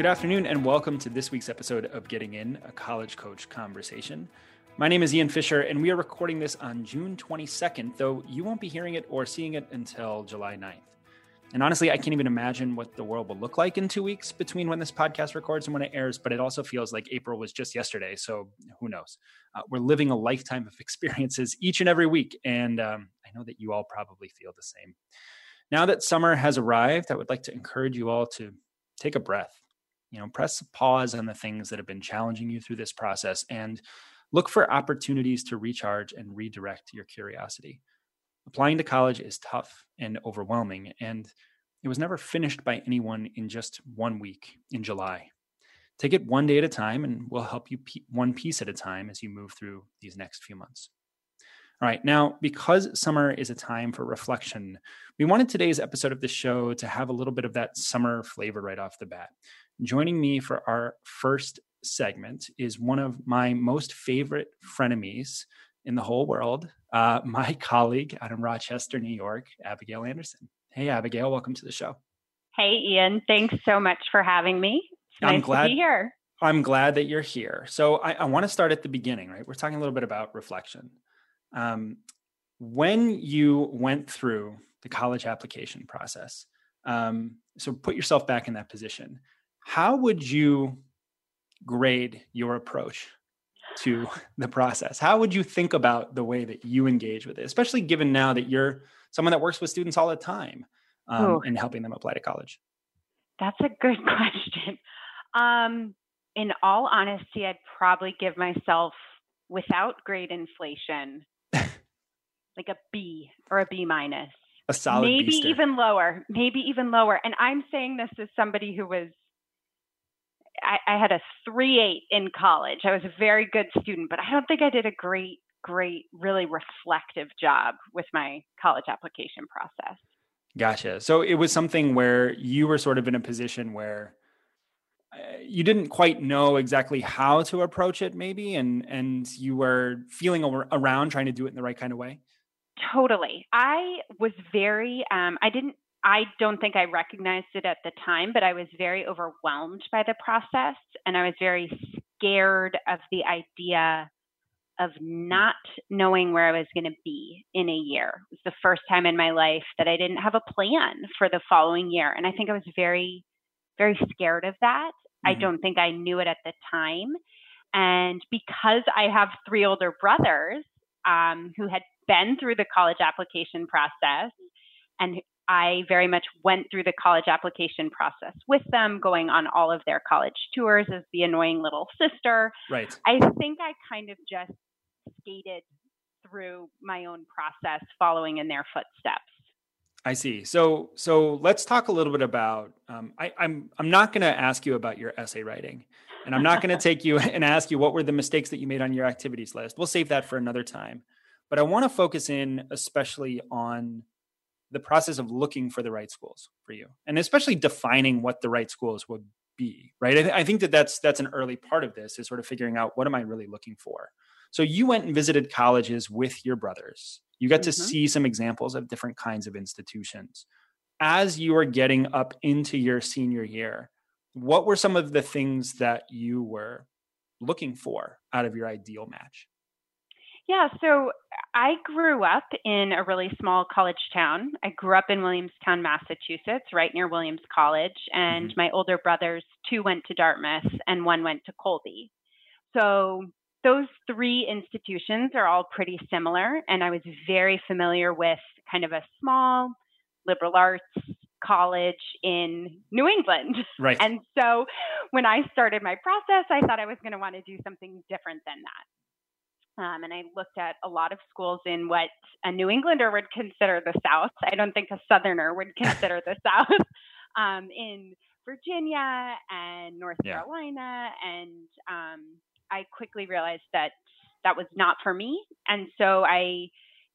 Good afternoon, and welcome to this week's episode of Getting In, a college coach conversation. My name is Ian Fisher, and we are recording this on June 22nd, though you won't be hearing it or seeing it until July 9th. And honestly, I can't even imagine what the world will look like in two weeks between when this podcast records and when it airs, but it also feels like April was just yesterday. So who knows? Uh, we're living a lifetime of experiences each and every week. And um, I know that you all probably feel the same. Now that summer has arrived, I would like to encourage you all to take a breath. You know, press pause on the things that have been challenging you through this process and look for opportunities to recharge and redirect your curiosity. Applying to college is tough and overwhelming, and it was never finished by anyone in just one week in July. Take it one day at a time, and we'll help you one piece at a time as you move through these next few months. All right, now, because summer is a time for reflection, we wanted today's episode of the show to have a little bit of that summer flavor right off the bat. Joining me for our first segment is one of my most favorite frenemies in the whole world, uh, my colleague out in Rochester, New York, Abigail Anderson. Hey, Abigail, welcome to the show. Hey, Ian. Thanks so much for having me. It's I'm nice glad, to be here. I'm glad that you're here. So I, I want to start at the beginning, right? We're talking a little bit about reflection. Um, when you went through the college application process, um, so put yourself back in that position. How would you grade your approach to the process? How would you think about the way that you engage with it, especially given now that you're someone that works with students all the time um, and helping them apply to college? That's a good question. Um, in all honesty, I'd probably give myself, without grade inflation, like a B or a B minus. A solid maybe even lower, maybe even lower. And I'm saying this as somebody who was I, I had a three eight in college. I was a very good student, but I don't think I did a great, great, really reflective job with my college application process. Gotcha. So it was something where you were sort of in a position where uh, you didn't quite know exactly how to approach it, maybe, and and you were feeling around trying to do it in the right kind of way. Totally. I was very. Um, I didn't I don't think I recognized it at the time, but I was very overwhelmed by the process and I was very scared of the idea of not knowing where I was going to be in a year. It was the first time in my life that I didn't have a plan for the following year. And I think I was very, very scared of that. Mm-hmm. I don't think I knew it at the time. And because I have three older brothers um, who had been through the college application process and I very much went through the college application process with them, going on all of their college tours as the annoying little sister. Right. I think I kind of just skated through my own process following in their footsteps. I see. So, so let's talk a little bit about. Um, I, I'm I'm not going to ask you about your essay writing, and I'm not going to take you and ask you what were the mistakes that you made on your activities list. We'll save that for another time. But I want to focus in especially on the process of looking for the right schools for you and especially defining what the right schools would be right? I, th- I, think that that's that's an early part of this is sort of figuring out what am i really looking for. So you went and visited colleges with your brothers. You got mm-hmm. to see some examples of different kinds of institutions. As you were getting up into your senior year what were some of the things that you were looking for out of your ideal match yeah, so I grew up in a really small college town. I grew up in Williamstown, Massachusetts, right near Williams College, and mm-hmm. my older brothers, two went to Dartmouth and one went to Colby. So those three institutions are all pretty similar, and I was very familiar with kind of a small liberal arts college in New England. Right. And so when I started my process, I thought I was going to want to do something different than that. Um, and I looked at a lot of schools in what a New Englander would consider the South. I don't think a Southerner would consider the South. Um, in Virginia and North yeah. Carolina and um, I quickly realized that that was not for me. And so I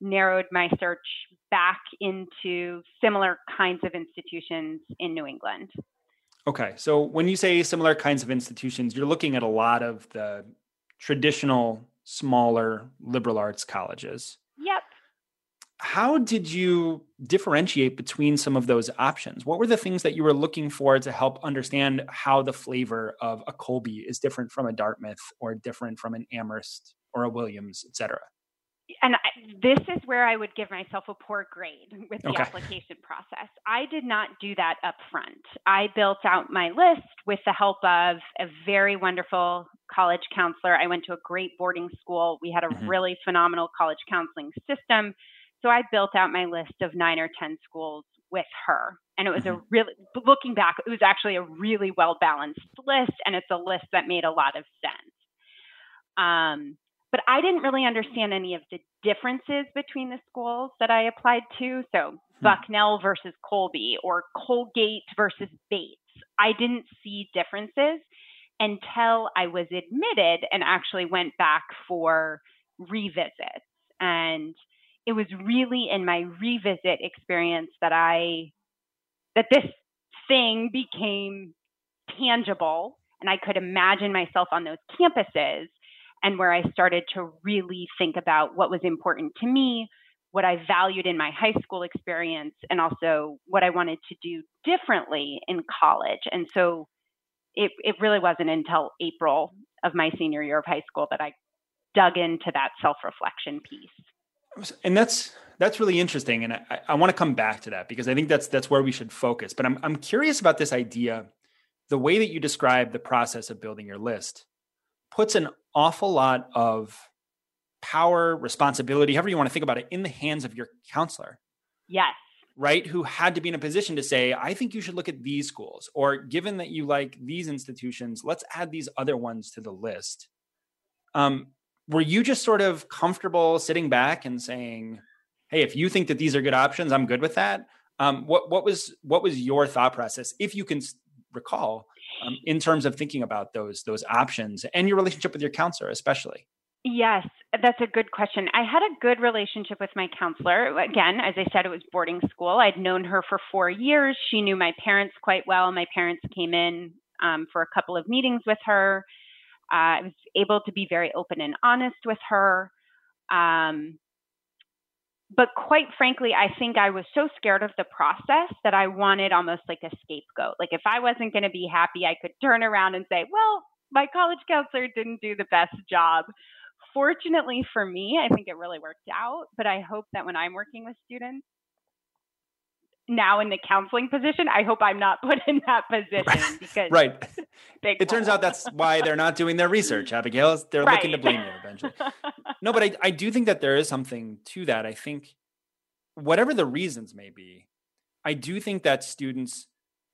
narrowed my search back into similar kinds of institutions in New England. Okay. So when you say similar kinds of institutions, you're looking at a lot of the traditional, smaller liberal arts colleges. Yep. How did you differentiate between some of those options? What were the things that you were looking for to help understand how the flavor of a Colby is different from a Dartmouth or different from an Amherst or a Williams, et cetera? And I, this is where I would give myself a poor grade with the Okay. application process. I did not do that up front. I built out my list with the help of a very wonderful college counselor. I went to a great boarding school. We had a Mhm. really phenomenal college counseling system. So I built out my list of nine or 10 schools with her. And it was a really, looking back, it was actually a really well balanced list. And it's a list that made a lot of sense. Um, but I didn't really understand any of the differences between the schools that I applied to. So hmm. Bucknell versus Colby or Colgate versus Bates. I didn't see differences until I was admitted and actually went back for revisits. And it was really in my revisit experience that I that this thing became tangible and I could imagine myself on those campuses and where I started to really think about what was important to me, what I valued in my high school experience, and also what I wanted to do differently in college. And so it, it really wasn't until April of my senior year of high school that I dug into that self reflection piece. and that's that's really interesting and i, I want to come back to that because i think that's that's where we should focus but I'm, I'm curious about this idea the way that you describe the process of building your list puts an awful lot of power responsibility however you want to think about it in the hands of your counselor. Yes. right? Who had to be in a position to say i think you should look at these schools or given that you like these institutions let's add these other ones to the list. Um, were you just sort of comfortable sitting back and saying hey if you think that these are good options i'm good with that um, what, what was what was your thought process if you can recall um, in terms of thinking about those those options and your relationship with your counselor especially Yes, that's a good question. I had a good relationship with my counselor. Again, as I said, it was boarding school. I'd known her for four years. She knew my parents quite well. My parents came in um, for a couple of meetings with her. Uh, I was able to be very open and honest with her. Um, but quite frankly, I think I was so scared of the process that I wanted almost like a scapegoat. Like if I wasn't going to be happy, I could turn around and say, well, my college counselor didn't do the best job. Fortunately for me, I think it really worked out. But I hope that when I'm working with students now in the counseling position, I hope I'm not put in that position because right. it turns out that's why they're not doing their research abigail. They're looking to blame you eventually. No but I, I do think that there is something to that. I think whatever the reasons may be i do think that students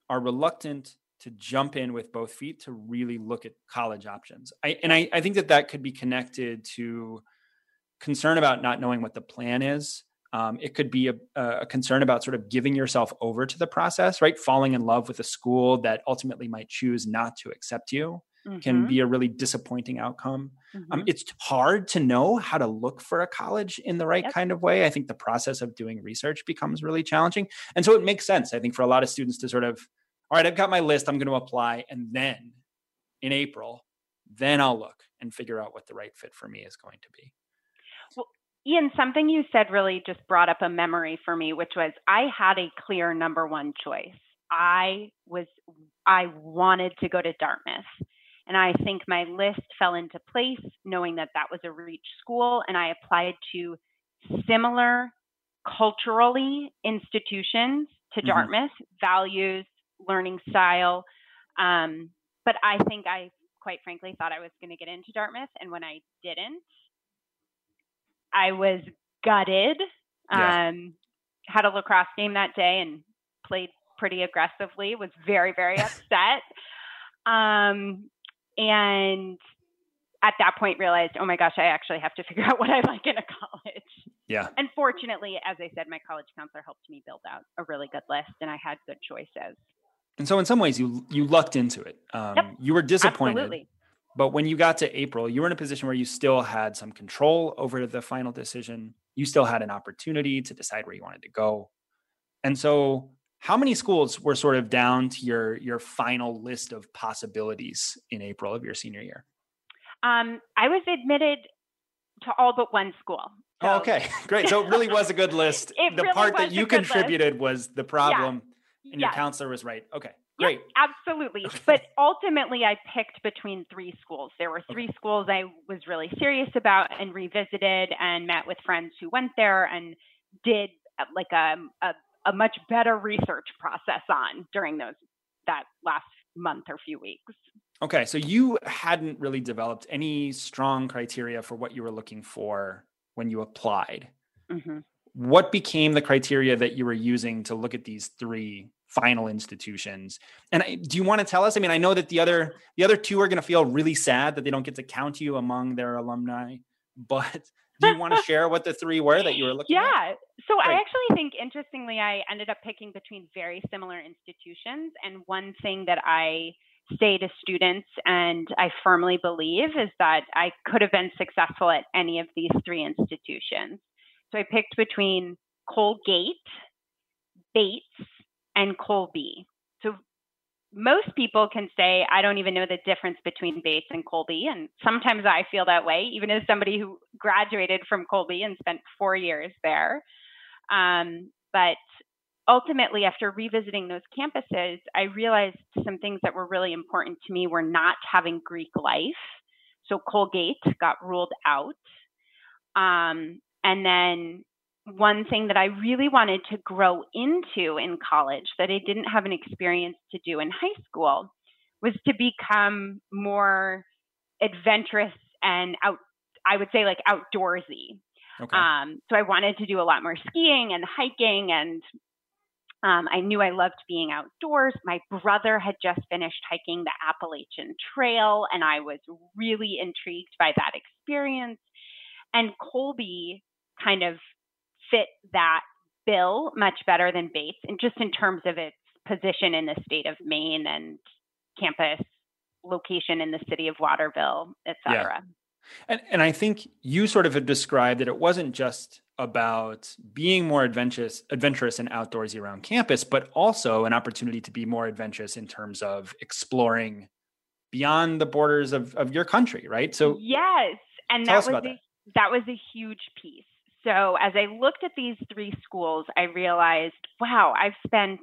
are reluctant to jump in with both feet to really look at college options. I, and I, I think that that could be connected to concern about not knowing what the plan is um, it could be a, a concern about sort of giving yourself over to the process right falling in love with a school that ultimately might choose not to accept you can Mhm, be a really disappointing outcome um, mhm. it's hard to know how to look for a college in the right Yep. kind of way. I think the process of doing research becomes really challenging. And so it makes sense, I think, for a lot of students to sort of, all right, I've got my list, I'm going to apply. And then in April, then I'll look and figure out what the right fit for me is going to be. Ian, something you said really just brought up a memory for me, which was I had a clear number one choice. I was, I wanted to go to Dartmouth. And I think my list fell into place knowing that that was a reach school. And I applied to similar culturally institutions to Mhm. Dartmouth, values, learning style. Um, but I think I, quite frankly, thought I was going to get into Dartmouth. And when I didn't, I was gutted. Yeah. Um, had a lacrosse game that day and played pretty aggressively. Was very very upset. Um, and at that point realized, oh my gosh, I actually have to figure out what I like in a college. Yeah. And fortunately, as I said, my college counselor helped me build out a really good list, and I had good choices. And so in some ways you you lucked into it. Um, Yep. You were disappointed. Absolutely. But when you got to April, you were in a position where you still had some control over the final decision. You still had an opportunity to decide where you wanted to go. And so, how many schools were sort of down to your your final list of possibilities in April of your senior year? Um, I was admitted to all but one school. So. Oh, okay, great. So it really was a good list. the really part that you contributed list. was the problem, yeah. and your counselor was right. Okay, Yes, absolutely. but ultimately, I picked between three schools. There were three schools I was really serious about and revisited and met with friends who went there and did uh, like a, a, a much better research process on during those that last month or few weeks. Okay, so you hadn't really developed any strong criteria for what you were looking for when you applied. Mm-hmm. What became the criteria that you were using to look at these three final institutions? And I, do you want to tell us? I mean, I know that the other the other two are going to feel really sad that they don't get to count you among their alumni, but do you want to share what the three were that you were looking yeah. at? Yeah. So Great. I actually think interestingly I ended up picking between very similar institutions and one thing that I say to students, and I firmly believe, is that I could have been successful at any of these three institutions. So I picked between Colgate, Bates, and Colby. So most people can say, I don't even know the difference between Bates and Colby. And sometimes I feel that way, even as somebody who graduated from Colby and spent four years there. Um, but ultimately, after revisiting those campuses, I realized some things that were really important to me were not having Greek life. So Colgate got ruled out. Um, and then one thing that I really wanted to grow into in college that I didn't have an experience to do in high school was to become more adventurous and out, I would say like outdoorsy. Okay. Um, so I wanted to do a lot more skiing and hiking and um, I knew I loved being outdoors. My brother had just finished hiking the Appalachian Trail, and I was really intrigued by that experience. And Colby kind of fit that bill much better than Bates, and just in terms of its position in the state of Maine and campus location in the city of Waterville, et cetera. Yeah. And, and I think you sort of have described that it wasn't just about being more adventurous, adventurous and outdoorsy around campus, but also an opportunity to be more adventurous in terms of exploring beyond the borders of, of your country, right? So yes, and that was a, that. that was a huge piece. So as I looked at these three schools, I realized, wow, I've spent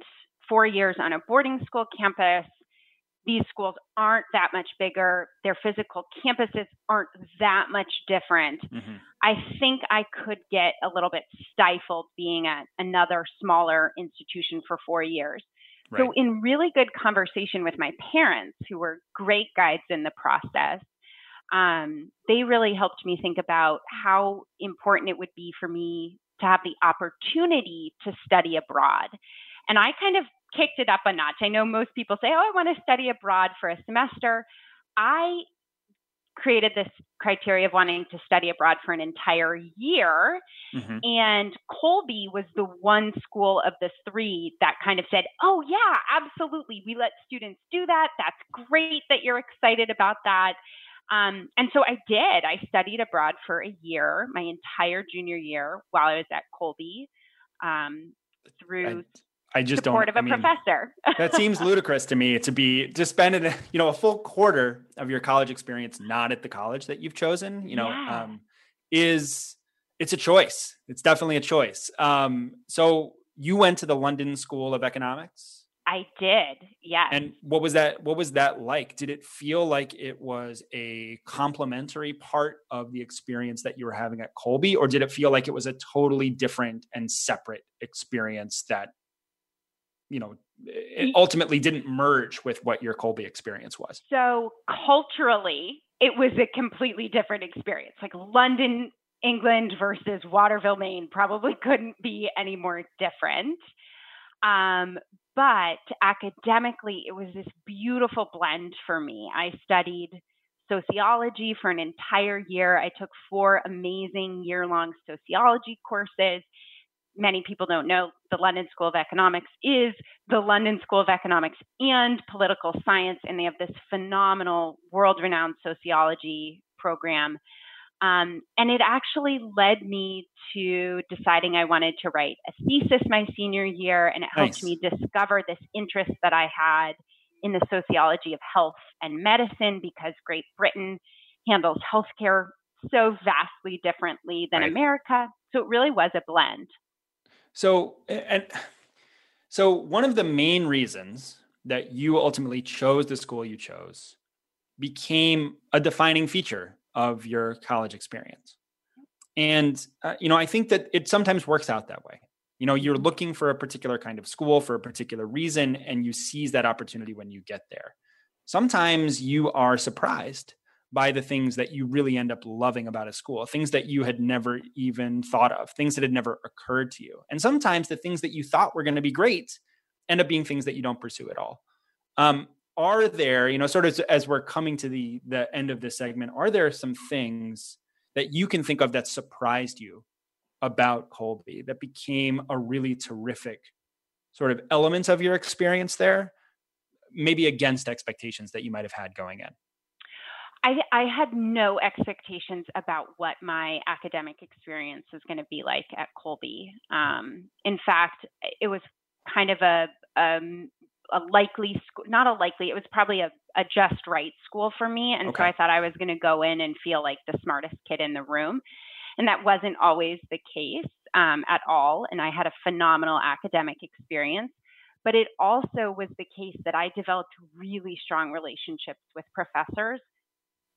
four years on a boarding school campus these schools aren't that much bigger. Their physical campuses aren't that much different. Mm-hmm. I think I could get a little bit stifled being at another smaller institution for four years. Right. So, in really good conversation with my parents, who were great guides in the process, um, they really helped me think about how important it would be for me to have the opportunity to study abroad. And I kind of kicked it up a notch. I know most people say, oh, I want to study abroad for a semester. I created this criteria of wanting to study abroad for an entire year. Mm-hmm. And Colby was the one school of the three that kind of said, oh, yeah, absolutely. We let students do that. That's great that you're excited about that. Um, and so I did. I studied abroad for a year, my entire junior year, while I was at Colby. Um, through I just support don't. of a I mean, professor. that seems ludicrous to me to be to spend a, you know a full quarter of your college experience not at the college that you've chosen. You know, yeah. um, is it's a choice. It's definitely a choice. Um, so you went to the London School of Economics. I did. Yes. And what was that? What was that like? Did it feel like it was a complementary part of the experience that you were having at Colby, or did it feel like it was a totally different and separate experience that you know it ultimately didn't merge with what your Colby experience was. So culturally, it was a completely different experience. Like London, England versus Waterville, Maine probably couldn't be any more different. Um, but academically, it was this beautiful blend for me. I studied sociology for an entire year. I took four amazing year long sociology courses many people don't know, the London School of Economics is the London School of Economics and political science, and they have this phenomenal, world renowned sociology program. Um, and it actually led me to deciding I wanted to write a thesis my senior year, and it helped nice. me discover this interest that I had in the sociology of health and medicine because Great Britain handles healthcare so vastly differently than right. America. So it really was a blend. So and so one of the main reasons that you ultimately chose the school you chose became a defining feature of your college experience. And uh, you know, I think that it sometimes works out that way. You know, you're looking for a particular kind of school for a particular reason and you seize that opportunity when you get there. Sometimes you are surprised by the things that you really end up loving about a school, things that you had never even thought of, things that had never occurred to you. And sometimes the things that you thought were going to be great end up being things that you don't pursue at all. Um, are there, you know, sort of as we're coming to the the end of this segment, are there some things that you can think of that surprised you about Colby that became a really terrific sort of element of your experience there, maybe against expectations that you might have had going in? I, I had no expectations about what my academic experience was going to be like at Colby. Um, in fact, it was kind of a, um, a likely school, not a likely, it was probably a, a just right school for me. And okay. so I thought I was going to go in and feel like the smartest kid in the room. And that wasn't always the case um, at all. And I had a phenomenal academic experience. But it also was the case that I developed really strong relationships with professors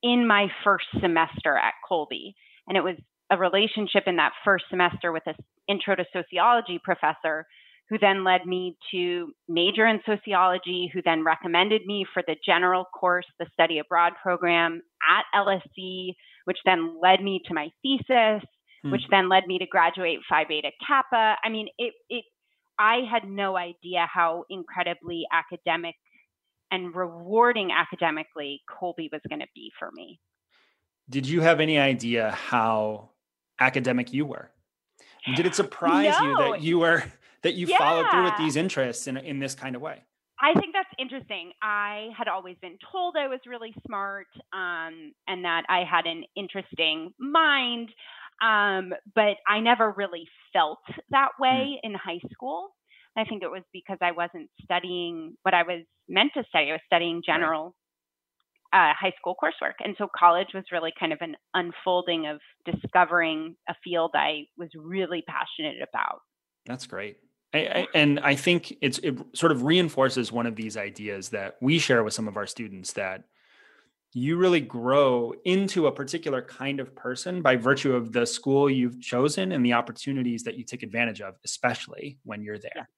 in my first semester at Colby. And it was a relationship in that first semester with an intro to sociology professor who then led me to major in sociology, who then recommended me for the general course, the study abroad program at LSE, which then led me to my thesis, hmm. which then led me to graduate Phi Beta Kappa. I mean, it, it, I had no idea how incredibly academic and rewarding academically Colby was going to be for me. Did you have any idea how academic you were? Did it surprise no. you that you were that you yeah. followed through with these interests in in this kind of way? I think that's interesting. I had always been told I was really smart um, and that I had an interesting mind, um, but I never really felt that hmm. way in high school. I think it was because I wasn't studying what I was meant to study. I was studying general uh, high school coursework. And so college was really kind of an unfolding of discovering a field I was really passionate about. That's great. I, I, and I think it's it sort of reinforces one of these ideas that we share with some of our students that you really grow into a particular kind of person by virtue of the school you've chosen and the opportunities that you take advantage of, especially when you're there.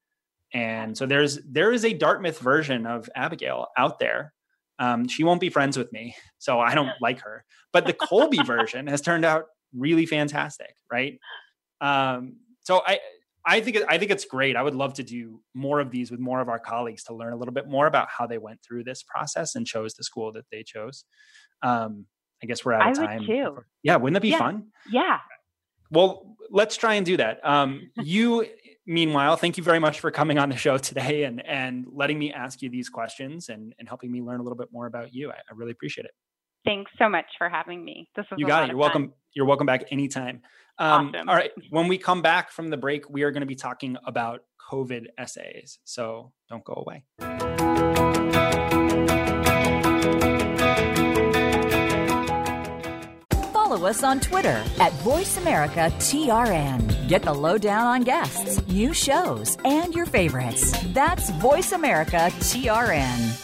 And so there's there is a Dartmouth version of Abigail out there. Um, she won't be friends with me, so I don't like her. But the Colby version has turned out really fantastic, right? Um, so I I think I think it's great. I would love to do more of these with more of our colleagues to learn a little bit more about how they went through this process and chose the school that they chose. Um, I guess we're out of I time. too. Yeah, wouldn't that be yeah. fun? Yeah. Well, let's try and do that. Um, you meanwhile, thank you very much for coming on the show today and and letting me ask you these questions and, and helping me learn a little bit more about you. I, I really appreciate it. Thanks so much for having me. This was you got it. You're welcome. Fun. You're welcome back anytime. Um, awesome. All right. When we come back from the break, we are going to be talking about COVID essays. So don't go away. follow us on Twitter at VoiceAmericaTRN. Get the lowdown on guests, new shows, and your favorites. That's VoiceAmericaTRN.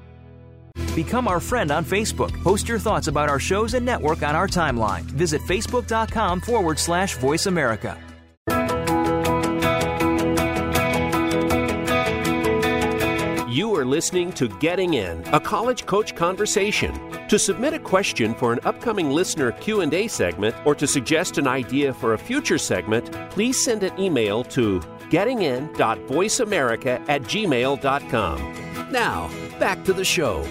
Become our friend on Facebook. Post your thoughts about our shows and network on our timeline. Visit facebook.com forward slash voice America. You are listening to Getting In, a college coach conversation. To submit a question for an upcoming listener Q&A segment or to suggest an idea for a future segment, please send an email to gettingin.voiceamerica at gmail.com. Now, back to the show.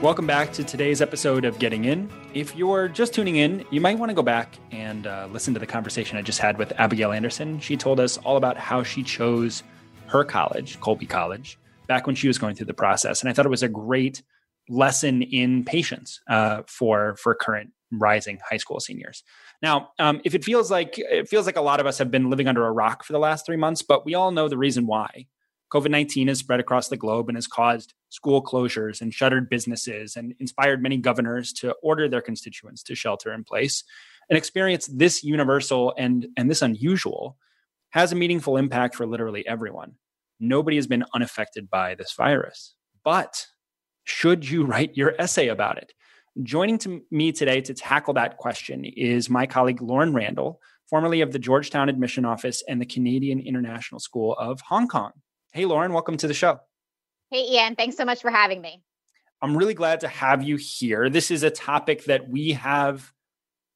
Welcome back to today's episode of Getting In. If you're just tuning in, you might want to go back and uh, listen to the conversation I just had with Abigail Anderson. She told us all about how she chose her college, Colby College, back when she was going through the process. And I thought it was a great lesson in patience uh, for for current rising high school seniors. Now, um, if it feels like it feels like a lot of us have been living under a rock for the last three months, but we all know the reason why. COVID 19 has spread across the globe and has caused school closures and shuttered businesses and inspired many governors to order their constituents to shelter in place. An experience this universal and, and this unusual has a meaningful impact for literally everyone. Nobody has been unaffected by this virus. But should you write your essay about it? Joining to me today to tackle that question is my colleague Lauren Randall, formerly of the Georgetown Admission Office and the Canadian International School of Hong Kong. Hey, Lauren, welcome to the show. Hey, Ian. Thanks so much for having me. I'm really glad to have you here. This is a topic that we have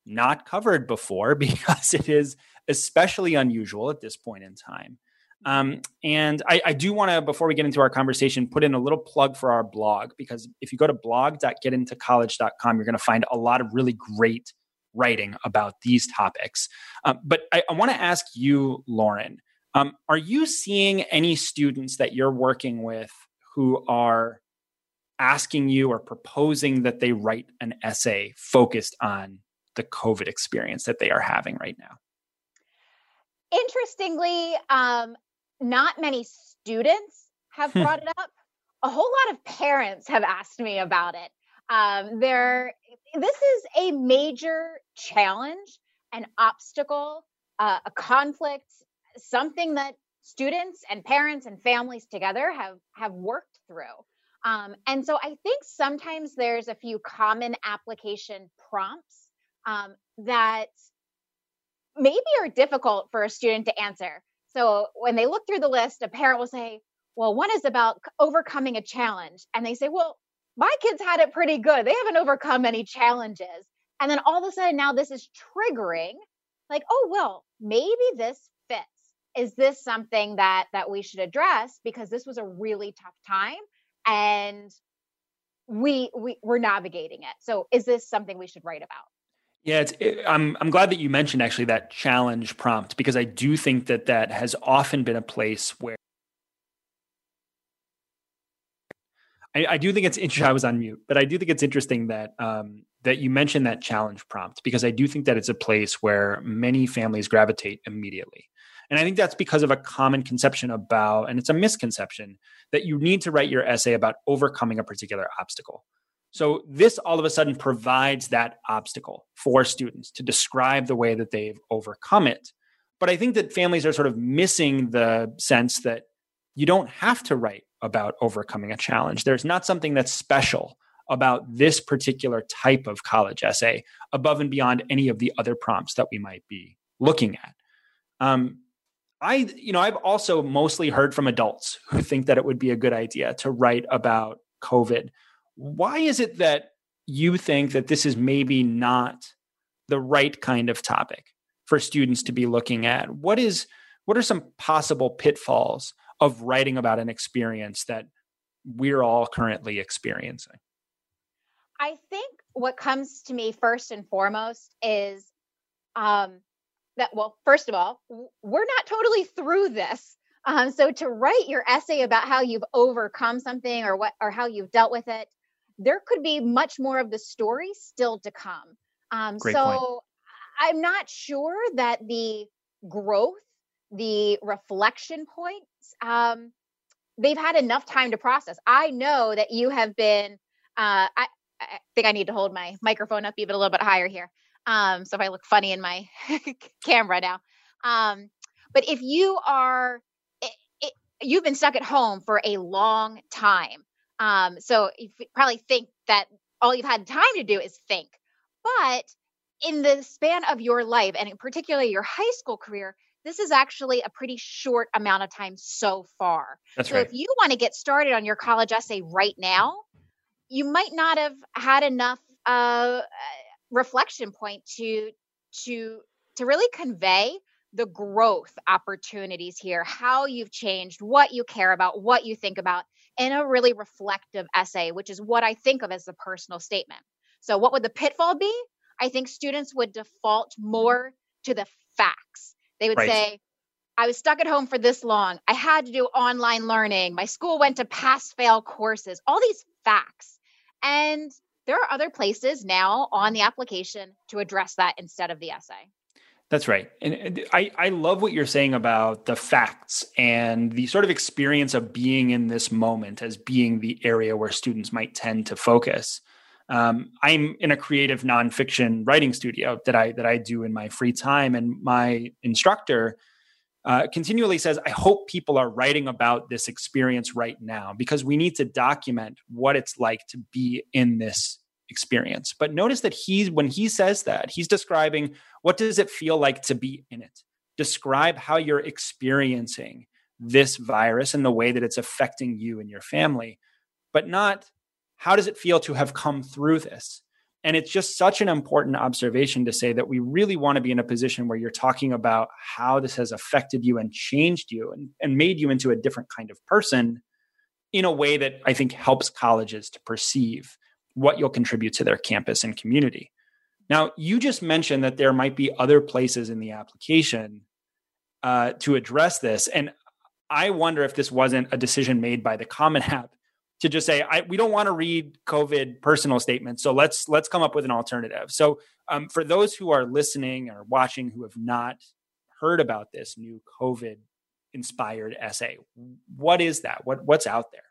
not covered before because it is especially unusual at this point in time. Um, and I, I do want to, before we get into our conversation, put in a little plug for our blog because if you go to blog.getIntoCollege.com, you're going to find a lot of really great writing about these topics. Um, but I, I want to ask you, Lauren, um, are you seeing any students that you're working with who are asking you or proposing that they write an essay focused on the COVID experience that they are having right now? Interestingly, um, not many students have hmm. brought it up. A whole lot of parents have asked me about it. Um, there, this is a major challenge, an obstacle, uh, a conflict something that students and parents and families together have have worked through. Um, and so I think sometimes there's a few common application prompts um, that maybe are difficult for a student to answer. So when they look through the list, a parent will say, well, one is about overcoming a challenge. And they say, well, my kids had it pretty good. They haven't overcome any challenges. And then all of a sudden now this is triggering like, oh, well, maybe this fits is this something that that we should address because this was a really tough time and we we we're navigating it so is this something we should write about yeah, it's, it, I'm I'm glad that you mentioned actually that challenge prompt because I do think that that has often been a place where I, I do think it's interesting. I was on mute, but I do think it's interesting that um, that you mentioned that challenge prompt because I do think that it's a place where many families gravitate immediately. And I think that's because of a common conception about, and it's a misconception, that you need to write your essay about overcoming a particular obstacle. So this all of a sudden provides that obstacle for students to describe the way that they've overcome it. But I think that families are sort of missing the sense that you don't have to write about overcoming a challenge. There's not something that's special about this particular type of college essay above and beyond any of the other prompts that we might be looking at. Um, I, you know, I've also mostly heard from adults who think that it would be a good idea to write about COVID. Why is it that you think that this is maybe not the right kind of topic for students to be looking at? What is what are some possible pitfalls of writing about an experience that we're all currently experiencing? I think what comes to me first and foremost is um, that well first of all we're not totally through this um, so to write your essay about how you've overcome something or what or how you've dealt with it there could be much more of the story still to come um, so point. i'm not sure that the growth the reflection points um, they've had enough time to process i know that you have been uh, I, I think I need to hold my microphone up even a little bit higher here. Um, so if I look funny in my camera now. Um, but if you are, it, it, you've been stuck at home for a long time. Um, so you probably think that all you've had time to do is think. But in the span of your life, and particularly your high school career, this is actually a pretty short amount of time so far. That's so right. if you want to get started on your college essay right now, you might not have had enough uh, reflection point to to to really convey the growth opportunities here, how you've changed, what you care about, what you think about in a really reflective essay, which is what I think of as the personal statement. So, what would the pitfall be? I think students would default more to the facts. They would Right. say, I was stuck at home for this long. I had to do online learning. My school went to pass fail courses, all these facts. And there are other places now on the application to address that instead of the essay. That's right. And I, I love what you're saying about the facts and the sort of experience of being in this moment as being the area where students might tend to focus. Um, I'm in a creative nonfiction writing studio that I that I do in my free time, and my instructor uh, continually says, "I hope people are writing about this experience right now because we need to document what it's like to be in this experience." But notice that he's when he says that he's describing what does it feel like to be in it. Describe how you're experiencing this virus and the way that it's affecting you and your family, but not how does it feel to have come through this? And it's just such an important observation to say that we really want to be in a position where you're talking about how this has affected you and changed you and, and made you into a different kind of person in a way that I think helps colleges to perceive what you'll contribute to their campus and community. Now, you just mentioned that there might be other places in the application uh, to address this. And I wonder if this wasn't a decision made by the Common App to just say we don't want to read COVID personal statements, so let's let's come up with an alternative. So, um, for those who are listening or watching who have not heard about this new COVID inspired essay, what is that? What what's out there?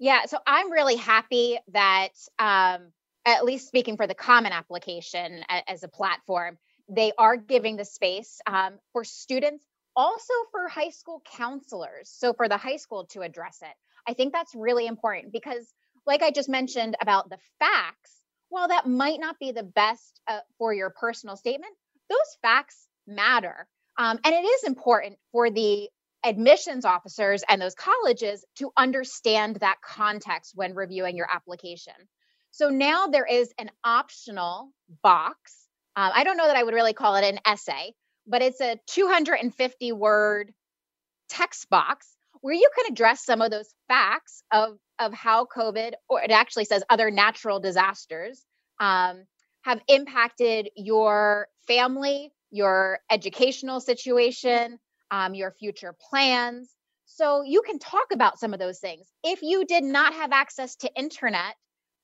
Yeah, so I'm really happy that, um, at least speaking for the Common application as a platform, they are giving the space um, for students, also for high school counselors. So for the high school to address it. I think that's really important because, like I just mentioned about the facts, while that might not be the best uh, for your personal statement, those facts matter. Um, and it is important for the admissions officers and those colleges to understand that context when reviewing your application. So now there is an optional box. Um, I don't know that I would really call it an essay, but it's a 250 word text box where you can address some of those facts of, of how COVID, or it actually says other natural disasters, um, have impacted your family, your educational situation, um, your future plans. So you can talk about some of those things. If you did not have access to internet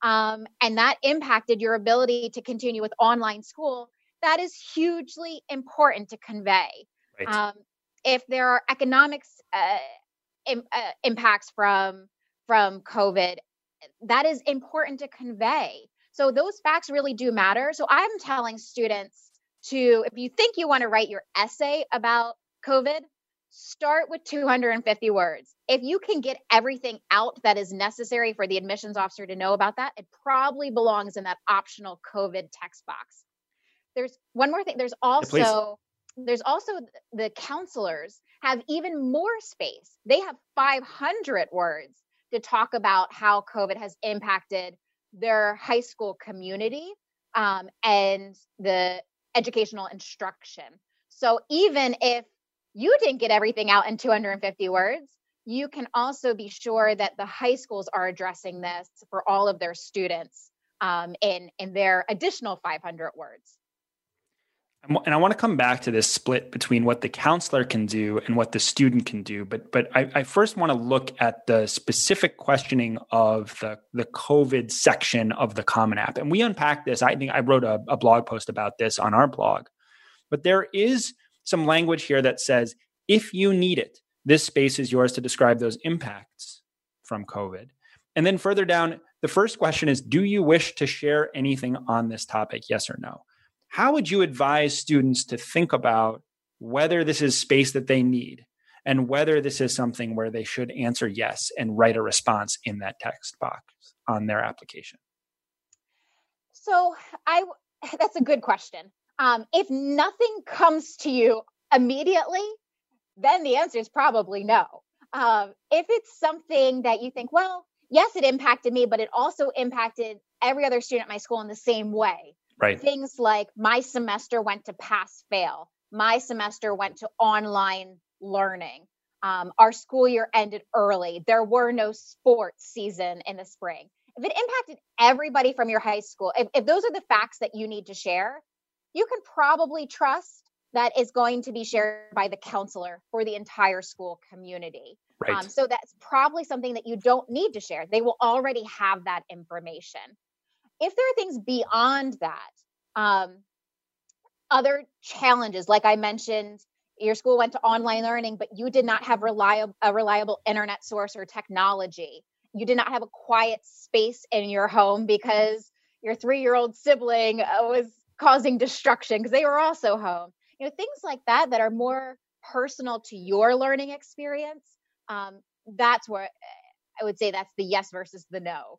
um, and that impacted your ability to continue with online school, that is hugely important to convey. Right. Um, if there are economics uh, Im- uh, impacts from from COVID, that is important to convey. So those facts really do matter. So I'm telling students to, if you think you want to write your essay about COVID, start with 250 words. If you can get everything out that is necessary for the admissions officer to know about that, it probably belongs in that optional COVID text box. There's one more thing. There's also there's also the counselors have even more space. They have 500 words to talk about how COVID has impacted their high school community um, and the educational instruction. So even if you didn't get everything out in 250 words, you can also be sure that the high schools are addressing this for all of their students um, in in their additional 500 words. And I want to come back to this split between what the counselor can do and what the student can do. But but I, I, first want to look at the specific questioning of the the COVID section of the Common App, and we unpack this. I think I wrote a, a blog post about this on our blog. But there is some language here that says if you need it, this space is yours to describe those impacts from COVID. And then further down, the first question is Do you wish to share anything on this topic? Yes or no? How would you advise students to think about whether this is space that they need and whether this is something where they should answer yes and write a response in that text box on their application? So I that's a good question. Um, if nothing comes to you immediately, then the answer is probably no. Um, if it's something that you think, well, yes, it impacted me, but it also impacted every other student at my school in the same way. Right. Things like my semester went to pass fail, my semester went to online learning. Um, our school year ended early. There were no sports season in the spring. If it impacted everybody from your high school, if, if those are the facts that you need to share, you can probably trust that is going to be shared by the counselor for the entire school community. Right. Um, so that's probably something that you don't need to share. They will already have that information. If there are things beyond that, um, other challenges, like I mentioned, your school went to online learning, but you did not have reliable a reliable internet source or technology. You did not have a quiet space in your home because your three-year-old sibling uh, was causing destruction because they were also home. You know, things like that that are more personal to your learning experience. Um, that's where I would say that's the yes versus the no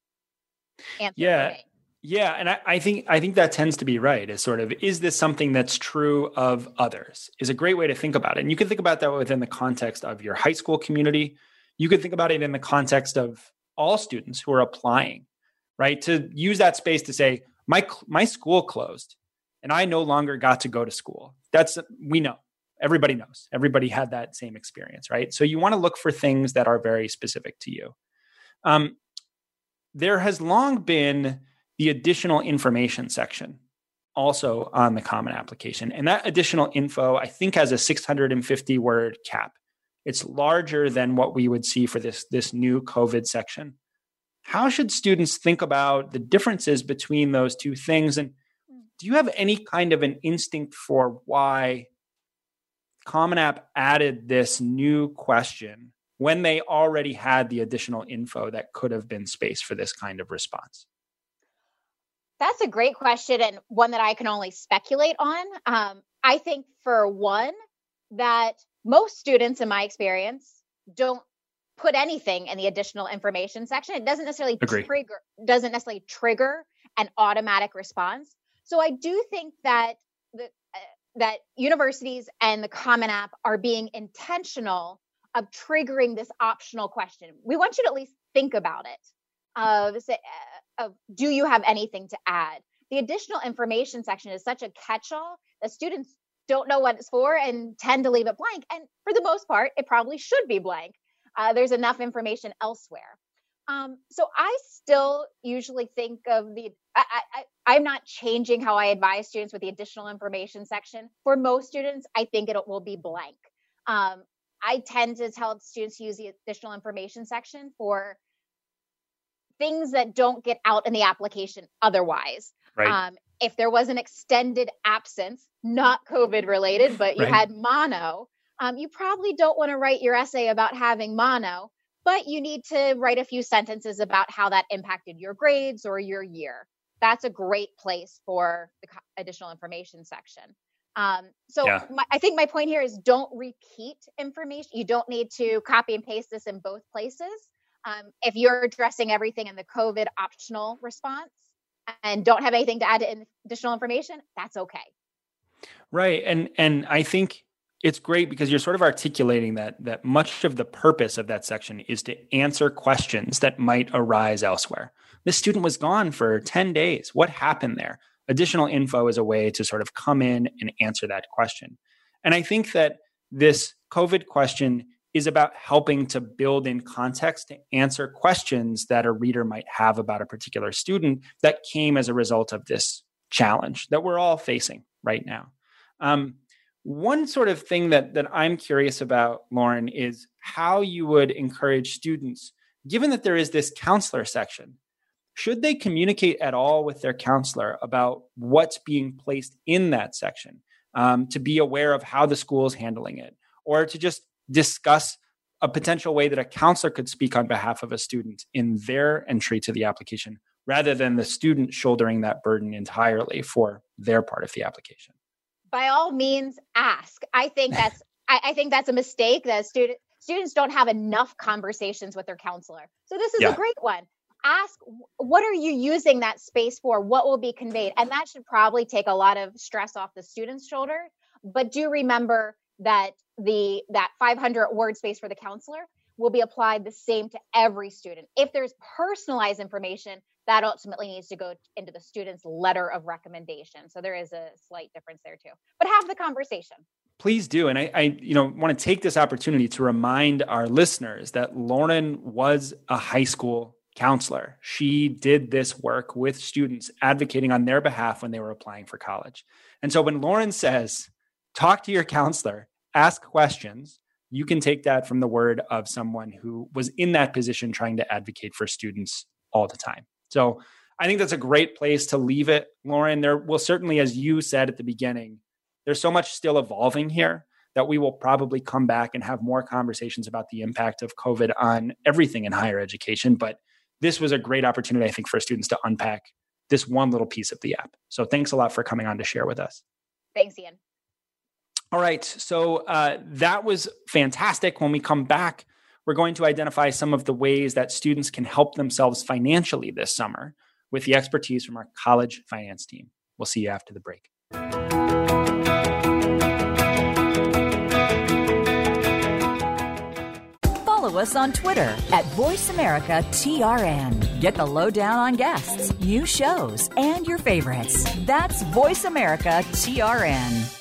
answer. Yeah. Yeah, and I, I, think I think that tends to be right. Is sort of is this something that's true of others? Is a great way to think about it, and you can think about that within the context of your high school community. You can think about it in the context of all students who are applying, right? To use that space to say my my school closed, and I no longer got to go to school. That's we know. Everybody knows. Everybody had that same experience, right? So you want to look for things that are very specific to you. Um, there has long been the additional information section also on the common application. And that additional info, I think, has a 650 word cap. It's larger than what we would see for this, this new COVID section. How should students think about the differences between those two things? And do you have any kind of an instinct for why Common App added this new question when they already had the additional info that could have been space for this kind of response? That's a great question and one that I can only speculate on. Um, I think, for one, that most students, in my experience, don't put anything in the additional information section. It doesn't necessarily Agree. trigger doesn't necessarily trigger an automatic response. So I do think that the, uh, that universities and the Common App are being intentional of triggering this optional question. We want you to at least think about it. Of say, of do you have anything to add? The additional information section is such a catch all that students don't know what it's for and tend to leave it blank. And for the most part, it probably should be blank. Uh, there's enough information elsewhere. Um, so I still usually think of the, I, I, I'm not changing how I advise students with the additional information section. For most students, I think it will be blank. Um, I tend to tell students to use the additional information section for things that don't get out in the application otherwise. Right. Um, if there was an extended absence, not COVID related, but you right. had mono, um, you probably don't want to write your essay about having mono, but you need to write a few sentences about how that impacted your grades or your year. That's a great place for the additional information section. Um, so yeah. my, I think my point here is don't repeat information. You don't need to copy and paste this in both places. Um, if you're addressing everything in the COVID optional response and don't have anything to add to additional information, that's okay. Right, and and I think it's great because you're sort of articulating that that much of the purpose of that section is to answer questions that might arise elsewhere. This student was gone for 10 days. What happened there? Additional info is a way to sort of come in and answer that question. And I think that this COVID question is about helping to build in context to answer questions that a reader might have about a particular student that came as a result of this challenge that we're all facing right now. Um, one sort of thing that, that I'm curious about, Lauren, is how you would encourage students, given that there is this counselor section, should they communicate at all with their counselor about what's being placed in that section um, to be aware of how the school is handling it or to just discuss a potential way that a counselor could speak on behalf of a student in their entry to the application rather than the student shouldering that burden entirely for their part of the application. By all means ask. I think that's I, I, think that's a mistake that student students don't have enough conversations with their counselor. So this is Yeah. a great one. Ask what are you using that space for? What will be conveyed? And that should probably take a lot of stress off the student's shoulder. But do remember that the that 500 word space for the counselor will be applied the same to every student. If there's personalized information, that ultimately needs to go into the student's letter of recommendation. So there is a slight difference there too. But have the conversation. Please do. And I, I you know, want to take this opportunity to remind our listeners that Lauren was a high school counselor. She did this work with students advocating on their behalf when they were applying for college. And so when Lauren says, talk to your counselor, ask questions, you can take that from the word of someone who was in that position trying to advocate for students all the time. So I think that's a great place to leave it, Lauren. There will certainly, as you said at the beginning, there's so much still evolving here that we will probably come back and have more conversations about the impact of COVID on everything in higher education. But this was a great opportunity, I think, for students to unpack this one little piece of the app. So thanks a lot for coming on to share with us. Thanks, Ian. All right. So uh, that was fantastic. When we come back, we're going to identify some of the ways that students can help themselves financially this summer with the expertise from our college finance team. We'll see you after the break. Follow us on Twitter at VoiceAmericaTRN. Get the lowdown on guests, new shows, and your favorites. That's VoiceAmericaTRN.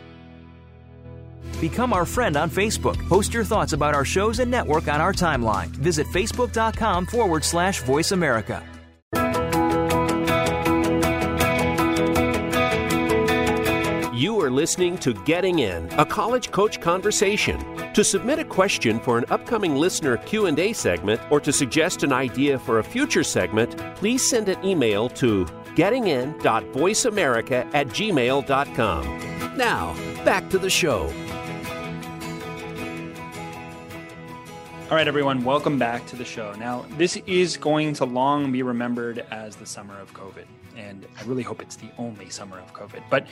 Become our friend on Facebook. Post your thoughts about our shows and network on our timeline. Visit facebook.com forward slash voice America. You are listening to Getting In, a college coach conversation. To submit a question for an upcoming listener Q&A segment or to suggest an idea for a future segment, please send an email to gettingin.voiceamerica at gmail.com. Now, back to the show. All right, everyone, welcome back to the show. Now, this is going to long be remembered as the summer of COVID, and I really hope it's the only summer of COVID. But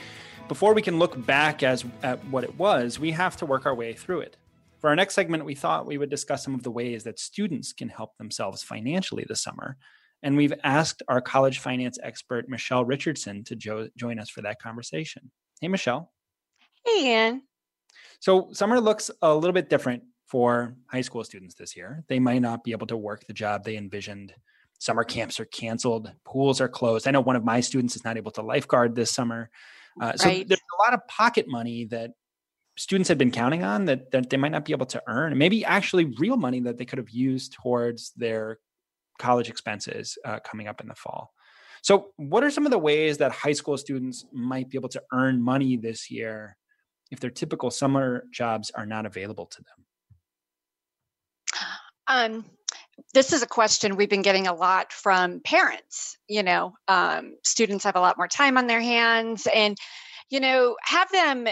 before we can look back as at what it was, we have to work our way through it. For our next segment, we thought we would discuss some of the ways that students can help themselves financially this summer. And we've asked our college finance expert, Michelle Richardson, to jo- join us for that conversation. Hey, Michelle. Hey, Ian. So, summer looks a little bit different for high school students this year. They might not be able to work the job they envisioned. Summer camps are canceled, pools are closed. I know one of my students is not able to lifeguard this summer. Uh, so right. there's a lot of pocket money that students had been counting on that, that they might not be able to earn, and maybe actually real money that they could have used towards their college expenses uh, coming up in the fall. So, what are some of the ways that high school students might be able to earn money this year if their typical summer jobs are not available to them? Um, this is a question we've been getting a lot from parents. You know, um, students have a lot more time on their hands, and you know, have them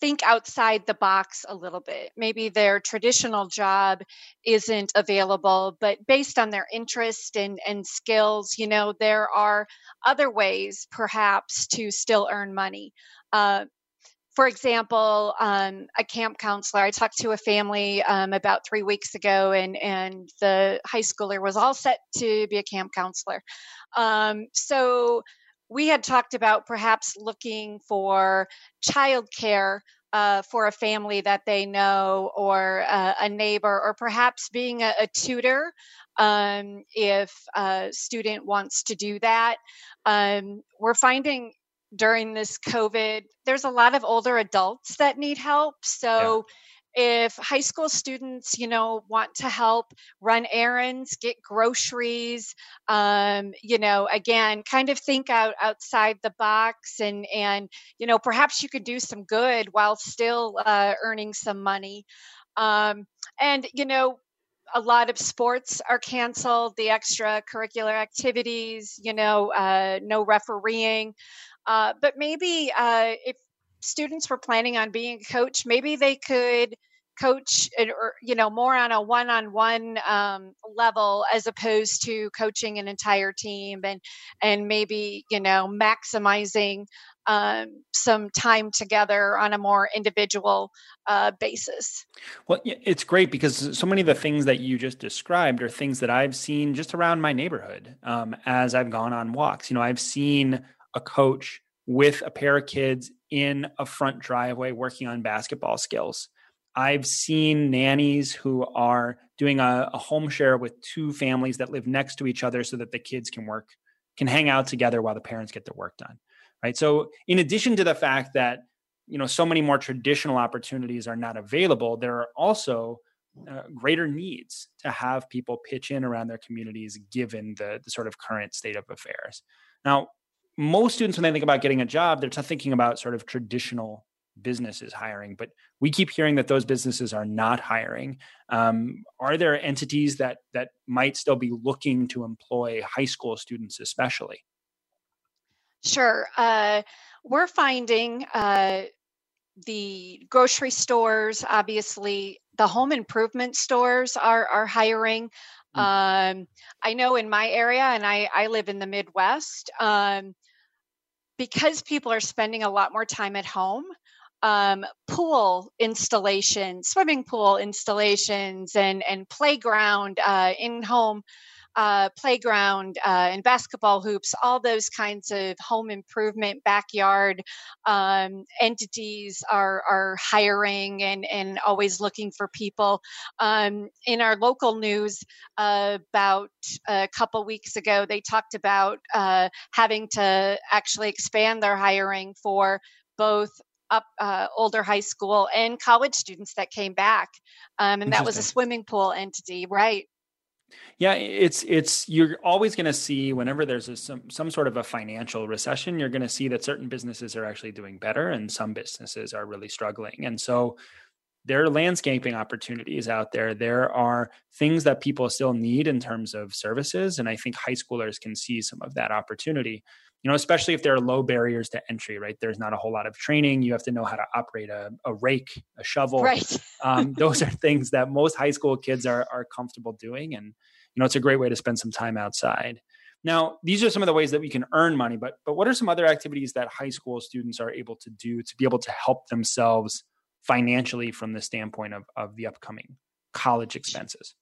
think outside the box a little bit. Maybe their traditional job isn't available, but based on their interest and, and skills, you know, there are other ways perhaps to still earn money. Uh, for example, um, a camp counselor, I talked to a family um, about three weeks ago, and, and the high schooler was all set to be a camp counselor. Um, so we had talked about perhaps looking for childcare uh, for a family that they know or uh, a neighbor, or perhaps being a, a tutor um, if a student wants to do that. Um, we're finding during this COVID, there's a lot of older adults that need help. So yeah. if high school students, you know, want to help run errands, get groceries, um, you know, again, kind of think out outside the box and and you know, perhaps you could do some good while still uh, earning some money. Um, and you know, a lot of sports are canceled the extracurricular activities you know uh, no refereeing uh, but maybe uh, if students were planning on being a coach, maybe they could coach or you know more on a one-on-one um, level as opposed to coaching an entire team and and maybe you know maximizing um, some time together on a more individual uh, basis. Well, it's great because so many of the things that you just described are things that I've seen just around my neighborhood um, as I've gone on walks. You know, I've seen a coach with a pair of kids in a front driveway working on basketball skills. I've seen nannies who are doing a, a, home share with two families that live next to each other so that the kids can work, can hang out together while the parents get their work done. Right. So, in addition to the fact that, you know, so many more traditional opportunities are not available, there are also uh, greater needs to have people pitch in around their communities given the, the sort of current state of affairs. Now, most students, when they think about getting a job, they're thinking about sort of traditional businesses hiring, but we keep hearing that those businesses are not hiring. Um, are there entities that that might still be looking to employ high school students, especially? Sure, uh, we're finding uh, the grocery stores, obviously, the home improvement stores are are hiring. Mm. Um, I know in my area, and I, I live in the Midwest, um, because people are spending a lot more time at home um, pool installations, swimming pool installations, and and playground uh, in home uh, playground uh, and basketball hoops, all those kinds of home improvement backyard um, entities are are hiring and and always looking for people. Um, in our local news, uh, about a couple weeks ago, they talked about uh, having to actually expand their hiring for both up uh, older high school and college students that came back. Um, and that was a swimming pool entity right yeah it's it's you're always going to see whenever there's a, some some sort of a financial recession you're going to see that certain businesses are actually doing better and some businesses are really struggling and so there are landscaping opportunities out there. There are things that people still need in terms of services. And I think high schoolers can see some of that opportunity you know, especially if there are low barriers to entry, right? There's not a whole lot of training. You have to know how to operate a, a rake, a shovel. Right. um, those are things that most high school kids are, are comfortable doing. And, you know, it's a great way to spend some time outside. Now, these are some of the ways that we can earn money, but, but what are some other activities that high school students are able to do to be able to help themselves financially from the standpoint of, of the upcoming college expenses?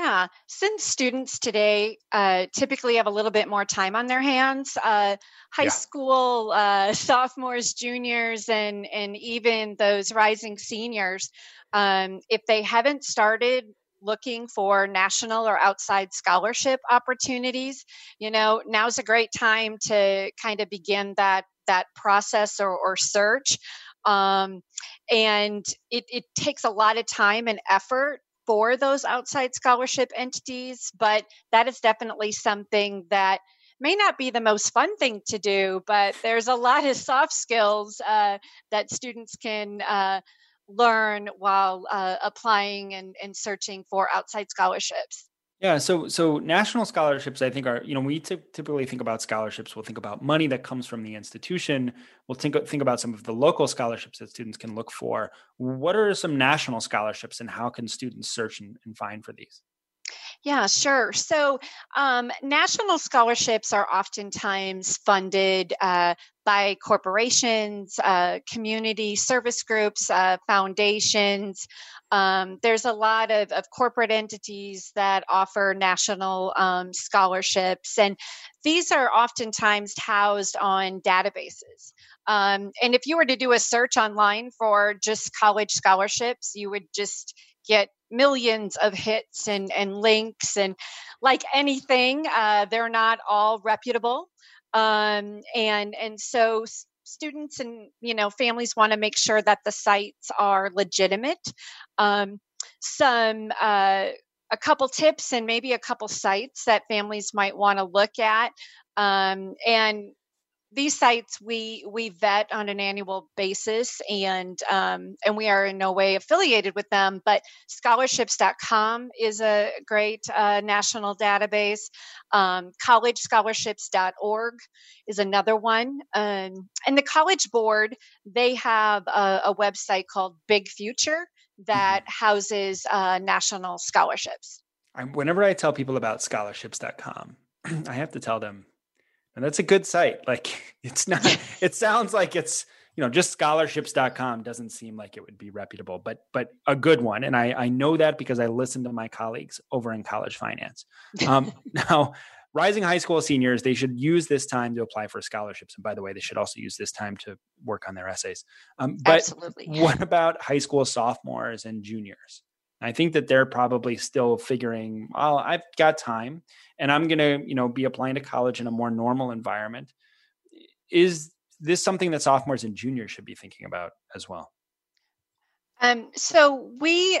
Yeah, since students today uh, typically have a little bit more time on their hands, uh, high yeah. school uh, sophomores, juniors, and and even those rising seniors, um, if they haven't started looking for national or outside scholarship opportunities, you know, now's a great time to kind of begin that that process or, or search. Um, and it, it takes a lot of time and effort for those outside scholarship entities, but that is definitely something that may not be the most fun thing to do, but there's a lot of soft skills uh, that students can uh, learn while uh, applying and, and searching for outside scholarships. Yeah, so so national scholarships, I think are you know we t- typically think about scholarships. We'll think about money that comes from the institution. We'll think think about some of the local scholarships that students can look for. What are some national scholarships, and how can students search and, and find for these? Yeah, sure. So, um, national scholarships are oftentimes funded uh, by corporations, uh, community service groups, uh, foundations. Um, there's a lot of, of, corporate entities that offer national um, scholarships, and these are oftentimes housed on databases. Um, and if you were to do a search online for just college scholarships, you would just get millions of hits and, and links and like anything uh, they're not all reputable um, and and so students and you know families want to make sure that the sites are legitimate. Um, some uh, a couple tips and maybe a couple sites that families might want to look at. Um, and these sites we we vet on an annual basis and um, and we are in no way affiliated with them but scholarships.com is a great uh, national database um, collegescholarships.org is another one um, and the college board they have a, a website called big future that mm-hmm. houses uh, national scholarships I, whenever i tell people about scholarships.com i have to tell them and that's a good site. Like it's not it sounds like it's you know just scholarships.com doesn't seem like it would be reputable but but a good one. And i i know that because i listen to my colleagues over in college finance. Um, now rising high school seniors they should use this time to apply for scholarships. And by the way they should also use this time to work on their essays. Um, but Absolutely. what about high school sophomores and juniors I think that they're probably still figuring, well, I've got time and I'm going to, you know, be applying to college in a more normal environment. Is this something that sophomores and juniors should be thinking about as well? Um, so we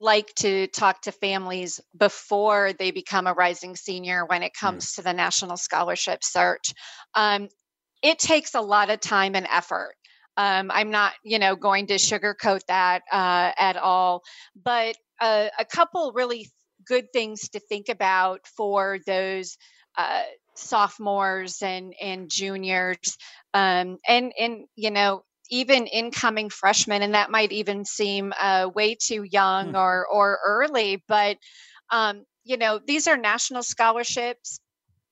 like to talk to families before they become a rising senior when it hmm. comes mm. to the national scholarship search. Um, it takes a lot of time and effort. Um, I'm not, you know, going to sugarcoat that uh, at all. But uh, a couple really good things to think about for those uh, sophomores and and juniors, um, and and you know even incoming freshmen, and that might even seem uh, way too young hmm. or or early, but um, you know these are national scholarships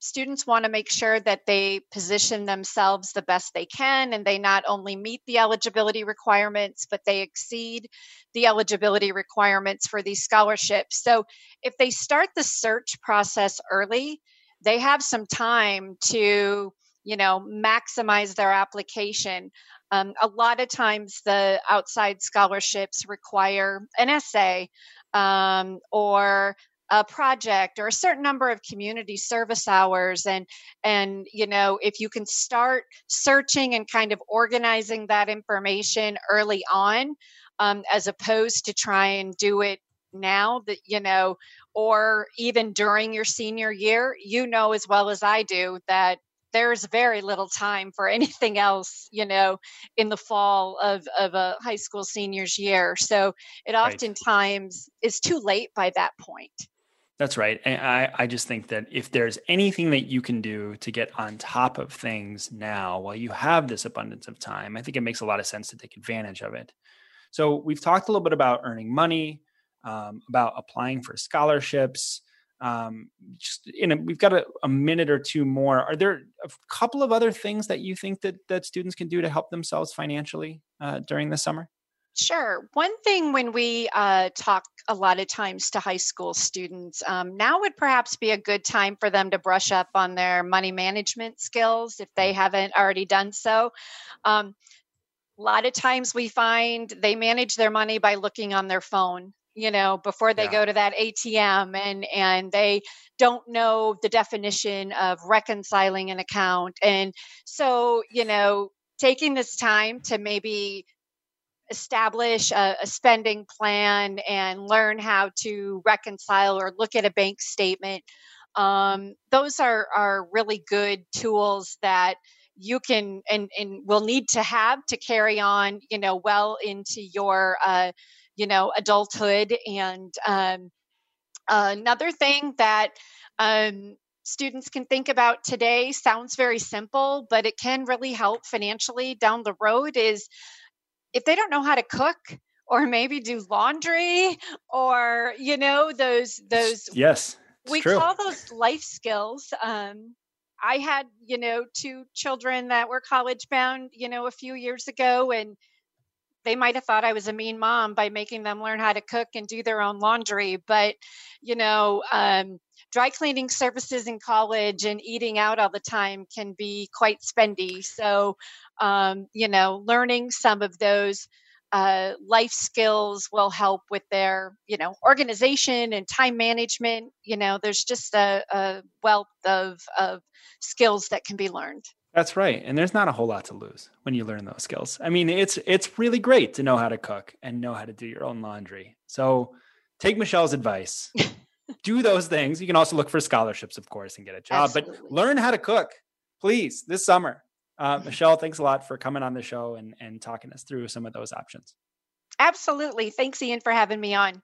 students want to make sure that they position themselves the best they can and they not only meet the eligibility requirements but they exceed the eligibility requirements for these scholarships. So if they start the search process early they have some time to you know maximize their application. Um, a lot of times the outside scholarships require an essay um, or a project or a certain number of community service hours and and you know if you can start searching and kind of organizing that information early on um, as opposed to try and do it now that you know or even during your senior year you know as well as i do that there's very little time for anything else, you know, in the fall of, of a high school senior's year. So it oftentimes right. is too late by that point. That's right. And I, I just think that if there's anything that you can do to get on top of things now while you have this abundance of time, I think it makes a lot of sense to take advantage of it. So we've talked a little bit about earning money, um, about applying for scholarships. Um, just in a, we've got a, a, minute or two more. Are there a couple of other things that you think that that students can do to help themselves financially uh, during the summer? Sure. One thing when we uh, talk a lot of times to high school students, um, now would perhaps be a good time for them to brush up on their money management skills if they haven't already done so. Um, a lot of times we find they manage their money by looking on their phone you know before they yeah. go to that atm and and they don't know the definition of reconciling an account and so you know taking this time to maybe establish a, a, spending plan and learn how to reconcile or look at a bank statement. Um, those are, are really good tools that you can and, and will need to have to carry on, you know, well into your, uh, you know, adulthood. And um, another thing that um, students can think about today sounds very simple, but it can really help financially down the road is if they don't know how to cook or maybe do laundry or you know those those yes we true. call those life skills um, i had you know two children that were college bound you know a few years ago and they might have thought I was a mean mom by making them learn how to cook and do their own laundry. But, you know, um, dry cleaning services in college and eating out all the time can be quite spendy. So, um, you know, learning some of those uh, life skills will help with their, you know, organization and time management. You know, there's just a, a wealth of, of skills that can be learned. That's right. And there's not a whole lot to lose when you learn those skills. I mean, it's it's really great to know how to cook and know how to do your own laundry. So take Michelle's advice. do those things. You can also look for scholarships, of course, and get a job, Absolutely. but learn how to cook. please, this summer. Uh, Michelle, thanks a lot for coming on the show and, and talking us through some of those options. Absolutely. Thanks, Ian, for having me on.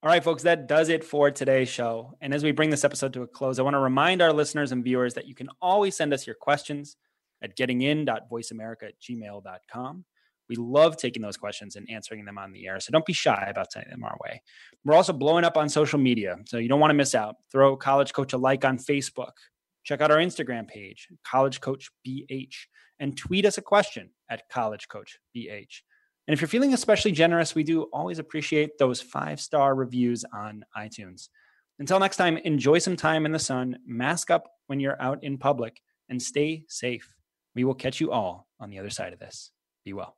All right, folks, that does it for today's show. And as we bring this episode to a close, I want to remind our listeners and viewers that you can always send us your questions at gettingin.voiceamerica at gmail.com. We love taking those questions and answering them on the air. So don't be shy about sending them our way. We're also blowing up on social media. So you don't want to miss out. Throw College Coach a like on Facebook. Check out our Instagram page, College Coach BH, and tweet us a question at College Coach BH. And if you're feeling especially generous, we do always appreciate those five star reviews on iTunes. Until next time, enjoy some time in the sun, mask up when you're out in public, and stay safe. We will catch you all on the other side of this. Be well.